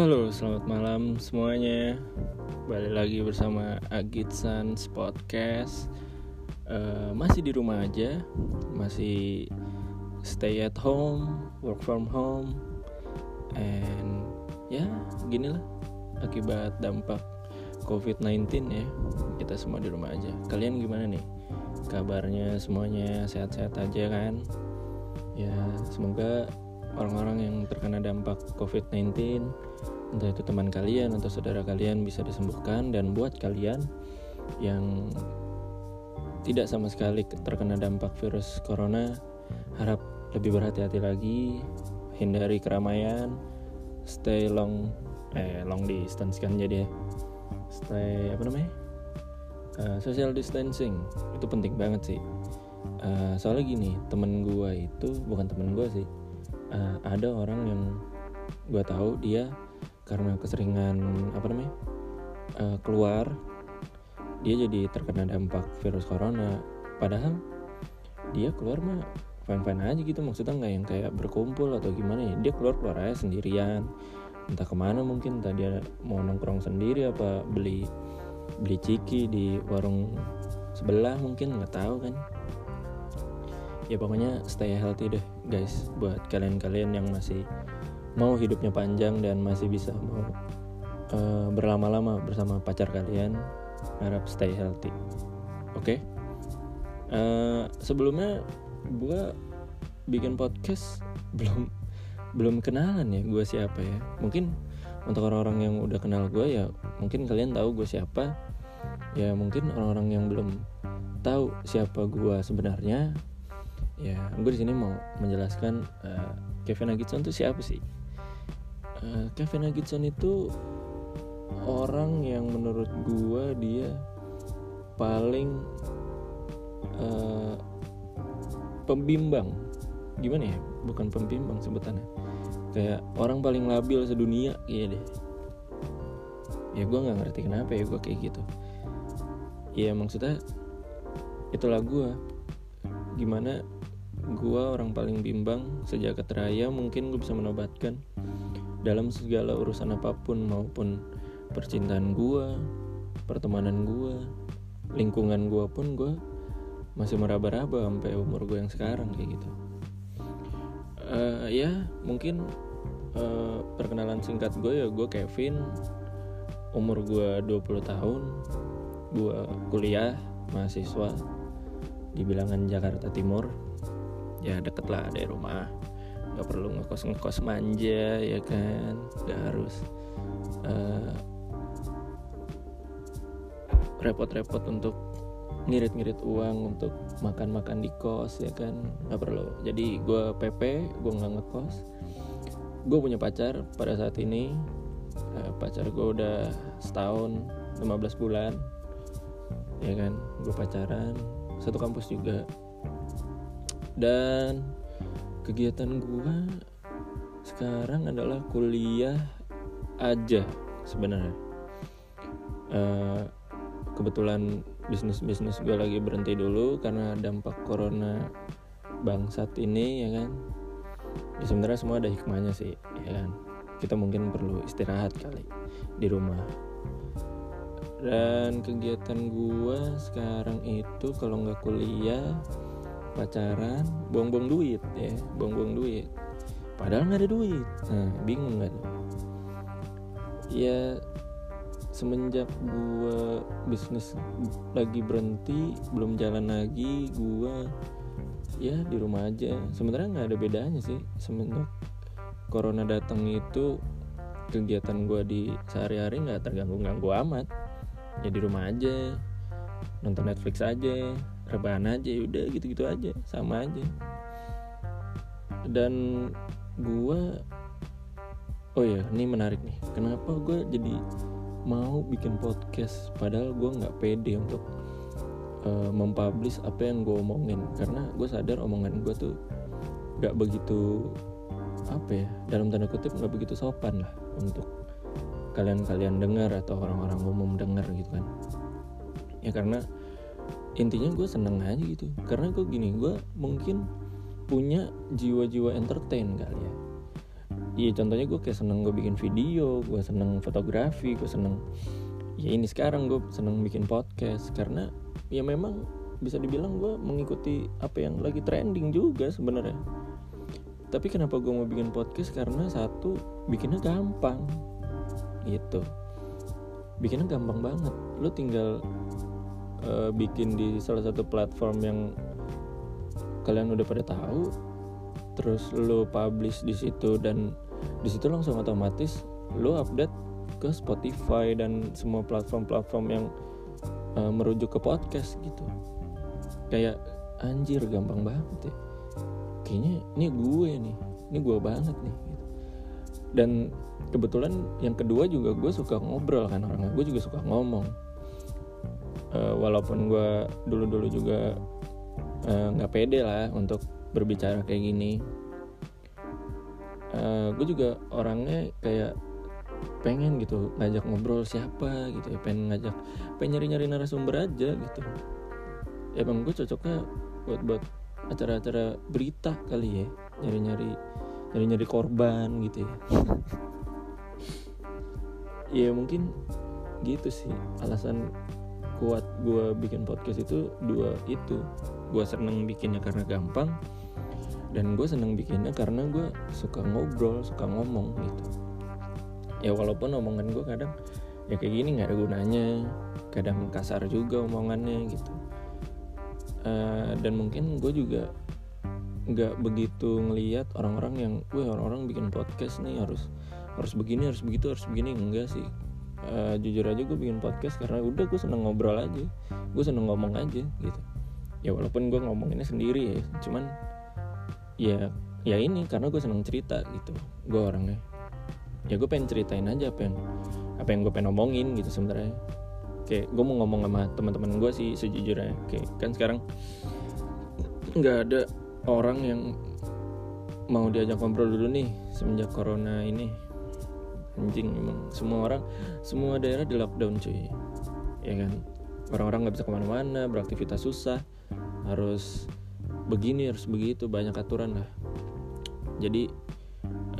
Halo, selamat malam semuanya. Balik lagi bersama Agit Sans Podcast. Uh, masih di rumah aja, masih stay at home, work from home, and ya gini lah akibat dampak COVID-19 ya. Kita semua di rumah aja. Kalian gimana nih? Kabarnya semuanya sehat-sehat aja kan? Ya, semoga orang-orang yang terkena dampak COVID-19 entah itu teman kalian atau saudara kalian bisa disembuhkan. Dan buat kalian yang tidak sama sekali terkena dampak virus corona harap lebih berhati-hati lagi hindari keramaian stay long eh long distance kan jadi ya. Stay apa namanya? Uh, social distancing. Itu penting banget sih. Uh, soalnya gini temen gue itu bukan temen gue sih uh, ada orang yang gue tahu dia karena keseringan apa namanya uh, keluar dia jadi terkena dampak virus corona. Padahal dia keluar mah fine fine aja gitu maksudnya nggak yang kayak berkumpul atau gimana ya. Dia keluar keluar aja sendirian. Entah ke mana mungkin entah dia mau nongkrong sendiri apa beli beli ciki di warung sebelah mungkin nggak tahu kan ya pokoknya stay healthy deh guys buat kalian-kalian yang masih mau hidupnya panjang dan masih bisa mau uh, berlama-lama bersama pacar kalian harap stay healthy. Oke? Okay? uh, eh, sebelumnya gue bikin podcast belum belum kenalan ya gue siapa ya. Mungkin untuk orang-orang yang udah kenal gue ya mungkin kalian tahu gue siapa. Ya mungkin orang-orang yang belum tahu siapa gue sebenarnya ya gue di sini mau menjelaskan uh, Kevin Agitson itu siapa sih? Uh, Kevin Agitson itu orang yang menurut gue dia paling uh, pembimbang. Gimana ya? Bukan pembimbang sebutannya. Kayak orang paling labil sedunia iya deh. Ya gue nggak ngerti kenapa ya gue kayak gitu. Ya maksudnya itulah gue gimana gue orang paling bimbang sejak raya mungkin gue bisa menobatkan. Dalam segala urusan apa pun maupun percintaan gue pertemanan gue lingkungan gue pun gue masih meraba-raba sampai umur gue yang sekarang kayak gitu. Uh, ya mungkin uh, perkenalan singkat gue ya gue Kevin. Umur gue 20 tahun gue kuliah mahasiswa di bilangan Jakarta Timur ya deket lah dari rumah. Nggak perlu ngekos ngekos manja ya kan? Nggak harus uh, repot-repot untuk ngirit-ngirit uang untuk makan-makan di kos ya kan? Nggak perlu. Jadi gue PP gue nggak ngekos. Gue punya pacar pada saat ini. Uh, pacar gue udah setahun 15 bulan. Ya kan? Gue pacaran. Satu kampus juga dan kegiatan gue sekarang adalah kuliah aja sebenarnya. Uh, kebetulan bisnis bisnis gue lagi berhenti dulu karena dampak corona bangsat ini ya kan? Ya sebenarnya semua ada hikmahnya sih ya kan? Kita mungkin perlu istirahat kali di rumah. Dan kegiatan gue sekarang itu kalau nggak kuliah pacaran buang-buang duit ya. Buang-buang duit. Padahal nggak ada duit. Nah bingung tuh ya semenjak gua bisnis lagi berhenti belum jalan lagi gua ya di rumah aja. Sebenarnya nggak ada bedanya sih. Semenjak corona datang itu kegiatan gua di sehari-hari nggak terganggu-ganggu amat. Ya di rumah aja. Nonton Netflix aja rebahan aja udah gitu-gitu aja sama aja. Dan gua oh ya ini menarik nih. Kenapa gue jadi mau bikin podcast padahal gue nggak pede untuk uh, mempublish apa yang gue omongin. Karena gue sadar omongan gue tuh nggak begitu apa ya dalam tanda kutip nggak begitu sopan lah untuk kalian-kalian dengar atau orang-orang umum dengar gitu kan. Ya karena intinya gue seneng aja gitu. Karena gue gini gue mungkin punya jiwa-jiwa entertain kali ya. Iya contohnya gue kayak seneng gue bikin video gue seneng fotografi gue seneng ya ini sekarang gue seneng bikin podcast. Karena ya memang bisa dibilang gue mengikuti apa yang lagi trending juga sebenarnya. Tapi kenapa gue mau bikin podcast? Karena satu bikinnya gampang. Gitu. Bikinnya gampang banget. Lo tinggal uh, bikin di salah satu platform yang kalian udah pada tahu terus lo publish di situ dan di situ langsung otomatis lo update ke Spotify dan semua platform-platform yang uh, merujuk ke podcast gitu. Kayak anjir gampang banget ya. Kayaknya ini gue nih ini gue banget nih gitu. dan kebetulan yang kedua juga gue suka ngobrol kan orangnya gue juga suka ngomong uh, walaupun gue dulu dulu juga eh, nggak uh, pede lah untuk berbicara kayak gini. Uh, gue juga orangnya kayak pengen gitu ngajak ngobrol siapa gitu ya pengen ngajak pengen nyari nyari narasumber aja gitu. Ya emang gue cocoknya buat buat acara-acara berita kali ya nyari-nyari nyari-nyari korban gitu ya. Ya mungkin gitu sih alasan kuat gue bikin podcast itu dua itu. Gue seneng bikinnya karena gampang dan gue seneng bikinnya karena gue suka ngobrol suka ngomong gitu. Ya walaupun omongan gue kadang ya kayak gini nggak ada gunanya. Kadang kasar juga omongannya gitu. Uh, dan mungkin gue juga nggak begitu ngeliat orang-orang yang, gue orang-orang bikin podcast nih harus harus begini harus begitu harus begini. Enggak sih uh, jujur aja gue bikin podcast karena udah gue seneng ngobrol aja gue seneng ngomong aja gitu. Ya walaupun gue ngomonginnya sendiri ya cuman ya ya ini karena gue seneng cerita gitu. Gue orangnya ya gue pengen ceritain aja apa yang apa yang gue pengen ngomongin gitu sebenarnya. Kayak gue mau ngomong sama teman-teman gue sih sejujurnya. Kayak kan sekarang nggak ada orang yang mau diajak ngobrol dulu nih semenjak corona ini anjing emang semua orang semua daerah di lockdown cuy. Ya kan? Orang-orang nggak bisa ke mana-mana beraktivitas susah. Harus begini harus begitu banyak aturan lah. Jadi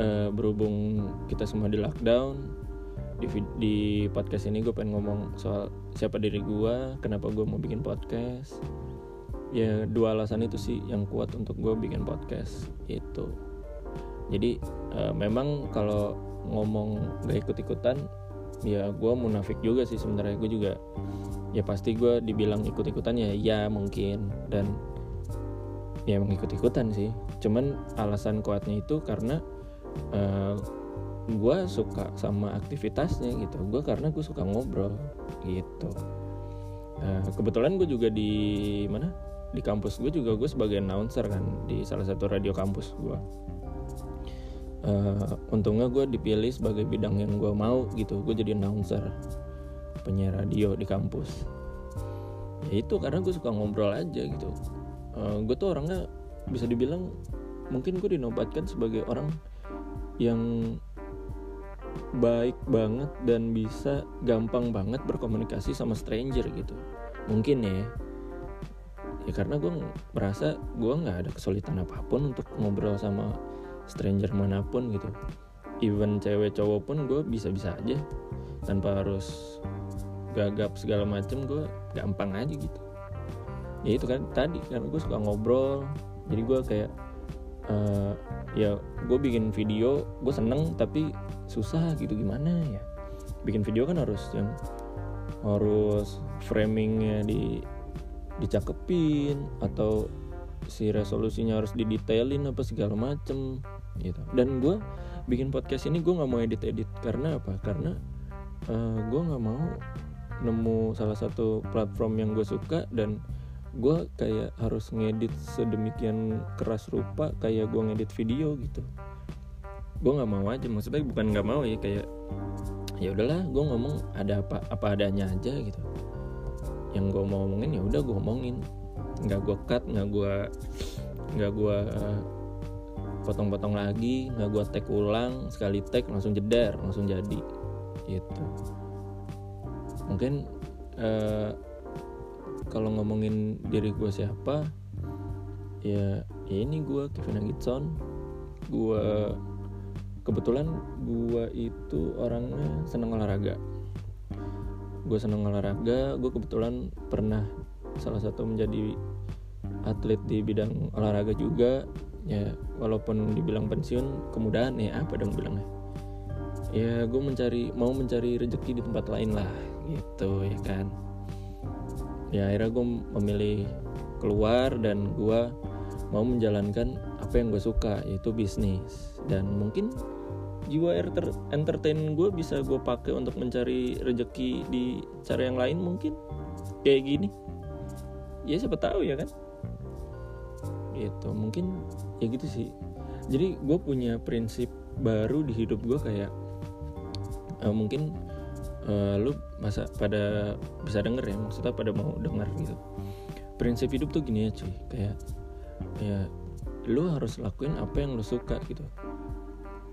uh, berhubung kita semua di lockdown di, di podcast ini gue pengen ngomong soal siapa diri gue kenapa gue mau bikin podcast. Ya dua alasan itu sih yang kuat untuk gue bikin podcast itu. Jadi uh, memang kalau ngomong gak ikut ikutan ya gue munafik juga sih sebenarnya. Gue juga ya pasti gue dibilang ikut ikutan ya ya mungkin. Dan ya emang ikut ikutan sih. Cuman alasan kuatnya itu karena uh, gue suka sama aktivitasnya gitu. Gue karena gue suka ngobrol gitu. Nah, kebetulan gue juga di mana? Di kampus gue juga gue sebagai announcer kan di salah satu radio kampus gue uh, untungnya gue dipilih sebagai bidang yang gue mau gitu. Gue jadi announcer penyiar radio di kampus. Ya itu karena gue suka ngobrol aja gitu. Uh, gue tuh orangnya bisa dibilang mungkin gue dinobatkan sebagai orang yang baik banget dan bisa gampang banget berkomunikasi sama stranger gitu. Mungkin ya. Ya karena gue merasa gue nggak ada kesulitan apa pun untuk ngobrol sama stranger mana pun gitu. Even cewek cowok pun gue bisa-bisa aja. Tanpa harus gagap segala macem gue gampang aja gitu. Ya itu kan tadi karena gue suka ngobrol. Jadi gue kayak uh, ya gue bikin video gue seneng tapi susah gitu gimana ya? Bikin video kan harus yang harus framingnya di dicakepin atau si resolusinya harus didetailin apa segala macem gitu. Dan gue bikin podcast ini gue nggak mau edit edit karena apa? Karena uh, eh, gue nggak mau nemu salah satu platform yang gue suka dan gue kayak harus ngedit sedemikian keras rupa kayak gue ngedit video gitu. Gue nggak mau aja. Maksudnya bukan nggak mau ya kayak ya udahlah gue ngomong ada apa apa adanya aja gitu. Yang gue mau ngomongin ya udah gue ngomongin nggak gue cut nggak gue nggak gue potong-potong lagi nggak gue tag ulang sekali tag langsung jeder langsung jadi gitu. Mungkin uh, kalau ngomongin diri gue siapa ya, ya ini gue Kevin Agitson gue kebetulan gue itu orangnya seneng olahraga. Gue seneng olahraga gue kebetulan pernah salah satu menjadi atlet di bidang olahraga juga ya walaupun dibilang pensiun kemudahan ya apa dong bilangnya? Ya gue mencari mau mencari rezeki di tempat lain lah gitu ya kan? Ya akhirnya gue memilih keluar dan gue mau menjalankan apa yang gue suka yaitu bisnis. Dan mungkin jiwa entertain gue bisa gue pakai untuk mencari rezeki di cara yang lain mungkin. Kayak gini. Ya siapa tahu ya kan? Gitu mungkin ya gitu sih. Jadi gue punya prinsip baru di hidup gue kayak uh, mungkin uh, lu masa pada bisa denger ya maksudnya pada mau denger gitu. Prinsip hidup tuh gini ya cuy kayak ya lu harus lakuin apa yang lu suka gitu.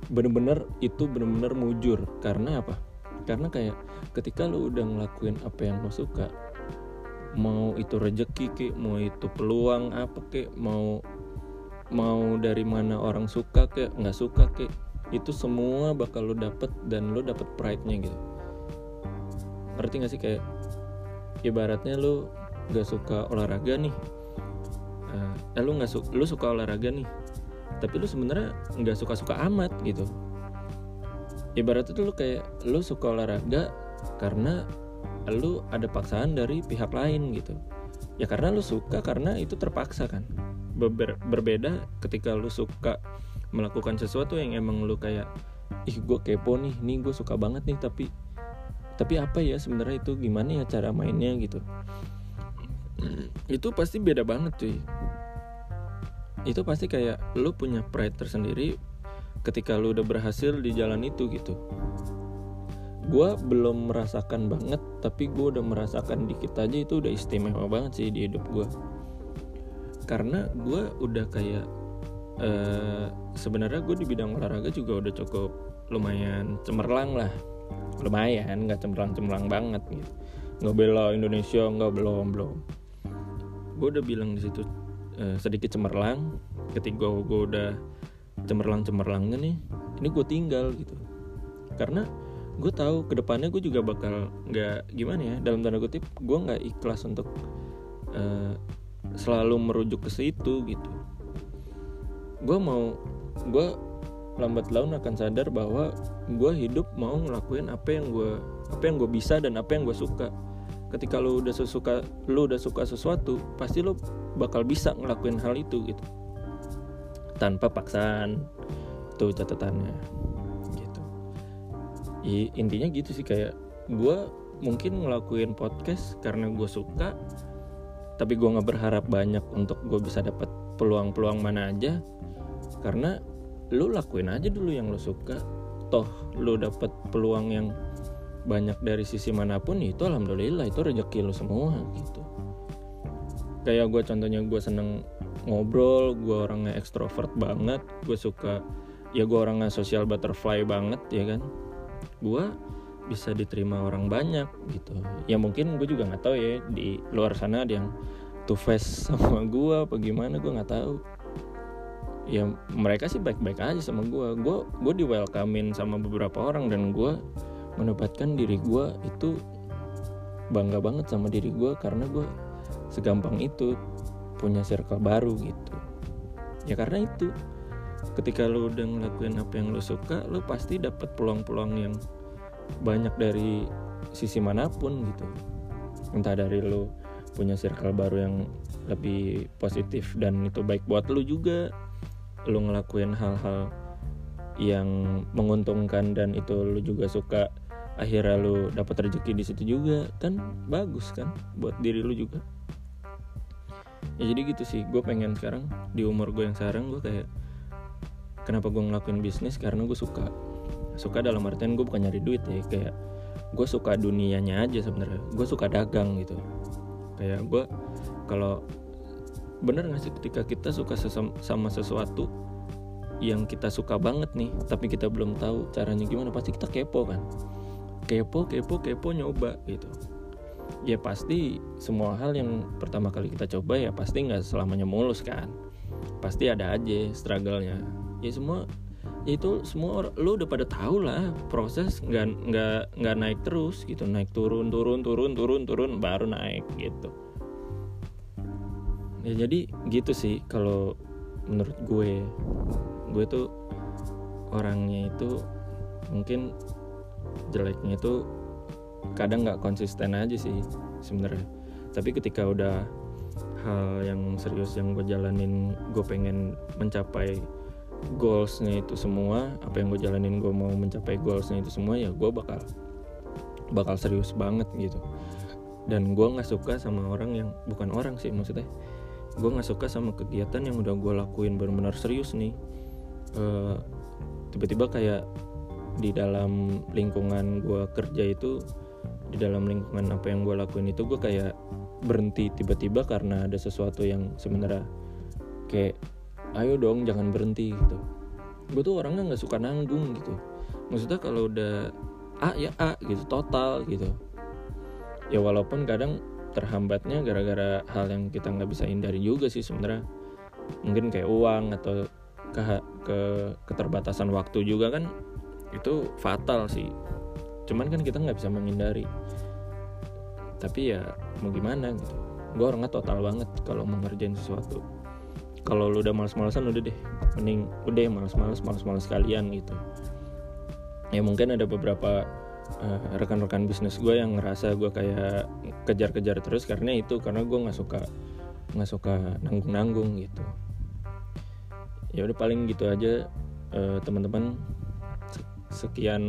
Bener-bener itu bener-bener mujur. Karena apa? Karena kayak ketika lu udah ngelakuin apa yang lu suka mau itu rejeki ke mau itu peluang apa ke mau mau dari mana orang suka ke nggak suka ke itu semua bakal lo dapet dan lo dapet pride-nya gitu. Ngerti gak sih? Kayak ibaratnya lo gak suka olahraga nih. Uh, eh lu nggak su lu suka olahraga nih tapi lu sebenarnya nggak suka suka amat gitu. Ibaratnya tuh lu kayak lu suka olahraga karena lu ada paksaan dari pihak lain gitu. Ya karena lu suka karena itu terpaksa kan Ber berbeda ketika lu suka melakukan sesuatu yang emang lu kayak ih gue kepo nih nih gue suka banget nih tapi tapi apa ya sebenarnya itu gimana ya cara mainnya gitu. Itu pasti beda banget cuy. Itu pasti kayak lu punya pride tersendiri ketika lu udah berhasil di jalan itu gitu. Gue belum merasakan banget tapi gue udah merasakan dikit aja itu udah istimewa banget sih di hidup gue karena gue udah kayak uh, sebenarnya gue di bidang olahraga juga udah cukup lumayan cemerlang lah. Lumayan nggak cemerlang cemerlang banget gitu. Nggak bela Indonesia nggak belum belum. Gue udah bilang di situ uh, sedikit cemerlang. Ketika gue udah cemerlang cemerlangnya nih ini gue tinggal gitu. Karena gue tahu ke depannya gue juga bakal nggak gimana ya dalam tanda kutip gue nggak ikhlas untuk uh, selalu merujuk ke situ gitu. Gue mau gue lambat laun akan sadar bahwa gue hidup mau ngelakuin apa yang gue apa yang gue bisa dan apa yang gue suka. Ketika lo udah suka lo udah suka sesuatu pasti lo bakal bisa ngelakuin hal itu gitu. Tanpa paksaan itu catatannya intinya gitu sih kayak gue mungkin ngelakuin podcast karena gue suka tapi gue nggak berharap banyak untuk gue bisa dapat peluang-peluang mana aja. Karena lu lakuin aja dulu yang lu suka. Toh lu dapat peluang yang banyak dari sisi mana pun itu alhamdulillah itu rezeki lu semua gitu. Kayak gue contohnya gue seneng ngobrol gue orangnya ekstrovert banget gue suka ya gue orangnya social butterfly banget ya kan? Gue bisa diterima orang banyak gitu. Ya mungkin gue juga nggak tahu ya di luar sana ada yang two face sama gue apa gimana gue nggak tahu. Ya mereka sih baik-baik aja sama gue gue gue di welcomein sama beberapa orang dan gue menempatkan diri gue itu bangga banget sama diri gue karena gue segampang itu punya circle baru gitu. Ya karena itu. Ketika lo udah ngelakuin apa yang lo suka lo pasti dapat peluang-peluang yang banyak dari sisi mana pun gitu. Entah dari lo punya circle baru yang lebih positif dan itu baik buat lo juga. Lo ngelakuin hal-hal yang menguntungkan dan itu lo juga suka akhirnya lo dapat rezeki di situ juga. Kan bagus kan buat diri lo juga. Ya jadi gitu sih. Gue pengen sekarang di umur gue yang sekarang gue kayak kenapa gue ngelakuin bisnis? Karena gue suka suka dalam artian gue bukan nyari duit ya kayak gue suka dunianya aja sebenarnya. Gue suka dagang gitu. Kayak gue kalau bener gak sih ketika kita suka sama sesuatu yang kita suka banget nih tapi kita belum tahu caranya gimana pasti kita kepo kan. Kepo kepo kepo nyoba gitu. Ya pasti semua hal yang pertama kali kita coba ya pasti nggak selamanya mulus kan. Pasti ada aja struggle-nya. Ya semua itu semua lu udah pada tahu lah proses nggak nggak nggak naik terus gitu. Naik turun turun turun turun turun baru naik gitu. Ya jadi gitu sih kalau menurut gue. Gue tuh orangnya itu mungkin jeleknya itu kadang nggak konsisten aja sih sebenarnya. Tapi ketika udah hal yang serius yang gue jalanin gue pengen mencapai goalsnya itu semua apa yang gue jalanin gue mau mencapai goalsnya itu semua ya gue bakal bakal serius banget gitu. Dan gue nggak suka sama orang yang bukan orang sih maksudnya gue nggak suka sama kegiatan yang udah gue lakuin benar-benar serius nih. Uh, tiba-tiba kayak di dalam lingkungan gue kerja itu di dalam lingkungan apa yang gue lakuin itu gue kayak berhenti tiba-tiba karena ada sesuatu yang sebenarnya kayak ayo dong jangan berhenti gitu. Gue tuh orangnya nggak suka nanggung gitu. Maksudnya kalau udah A ya A gitu total gitu. Ya walaupun kadang terhambatnya gara-gara hal yang kita nggak bisa hindari juga sih sebenarnya. Mungkin kayak uang atau ke, ke keterbatasan waktu juga kan itu fatal sih. Cuman kan kita nggak bisa menghindari. Tapi ya mau gimana gitu. Gue orangnya total banget kalau mau ngerjain sesuatu kalau lu udah males-malesan udah deh. Mending udah males-males males-males kalian gitu. Ya mungkin ada beberapa uh, rekan-rekan bisnis gue yang ngerasa gue kayak kejar-kejar terus karena itu karena gue nggak suka nggak suka nanggung-nanggung gitu. Ya udah paling gitu aja uh, teman-teman. Sekian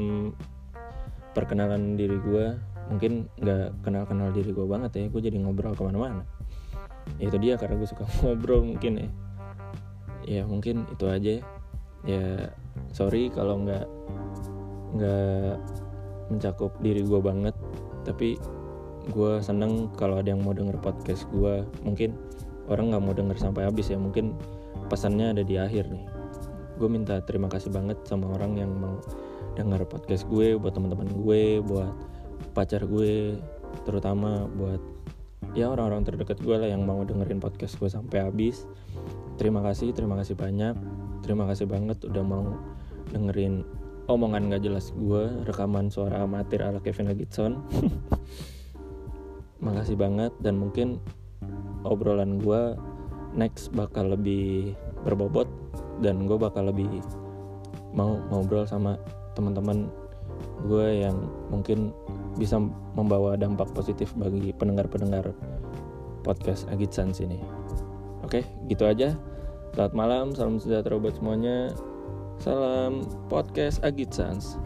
perkenalan diri gue mungkin nggak kenal-kenal diri gue banget ya gue jadi ngobrol ke mana-mana. Itu dia karena gue suka ngobrol mungkin ya ya mungkin itu aja. Ya sorry kalau nggak nggak mencakup diri gue banget. Tapi gue seneng kalau ada yang mau denger podcast gue mungkin orang nggak mau denger sampai habis ya. Mungkin pesannya ada di akhir nih. Gue minta terima kasih banget sama orang yang mau denger podcast gue buat teman-teman gue buat pacar gue terutama buat ya orang-orang terdekat gue lah yang mau dengerin podcast gue sampai habis. Terima kasih terima kasih banyak. Terima kasih banget udah mau dengerin omongan gak jelas gue rekaman suara amatir ala Kevin Lagitson makasih banget dan mungkin obrolan gue next bakal lebih berbobot dan gue bakal lebih mau ngobrol sama teman-teman gue yang mungkin bisa membawa dampak positif bagi pendengar-pendengar podcast Agitsan sini. Oke, gitu aja. Selamat malam, salam sejahtera buat semuanya. Salam podcast Agit Sans.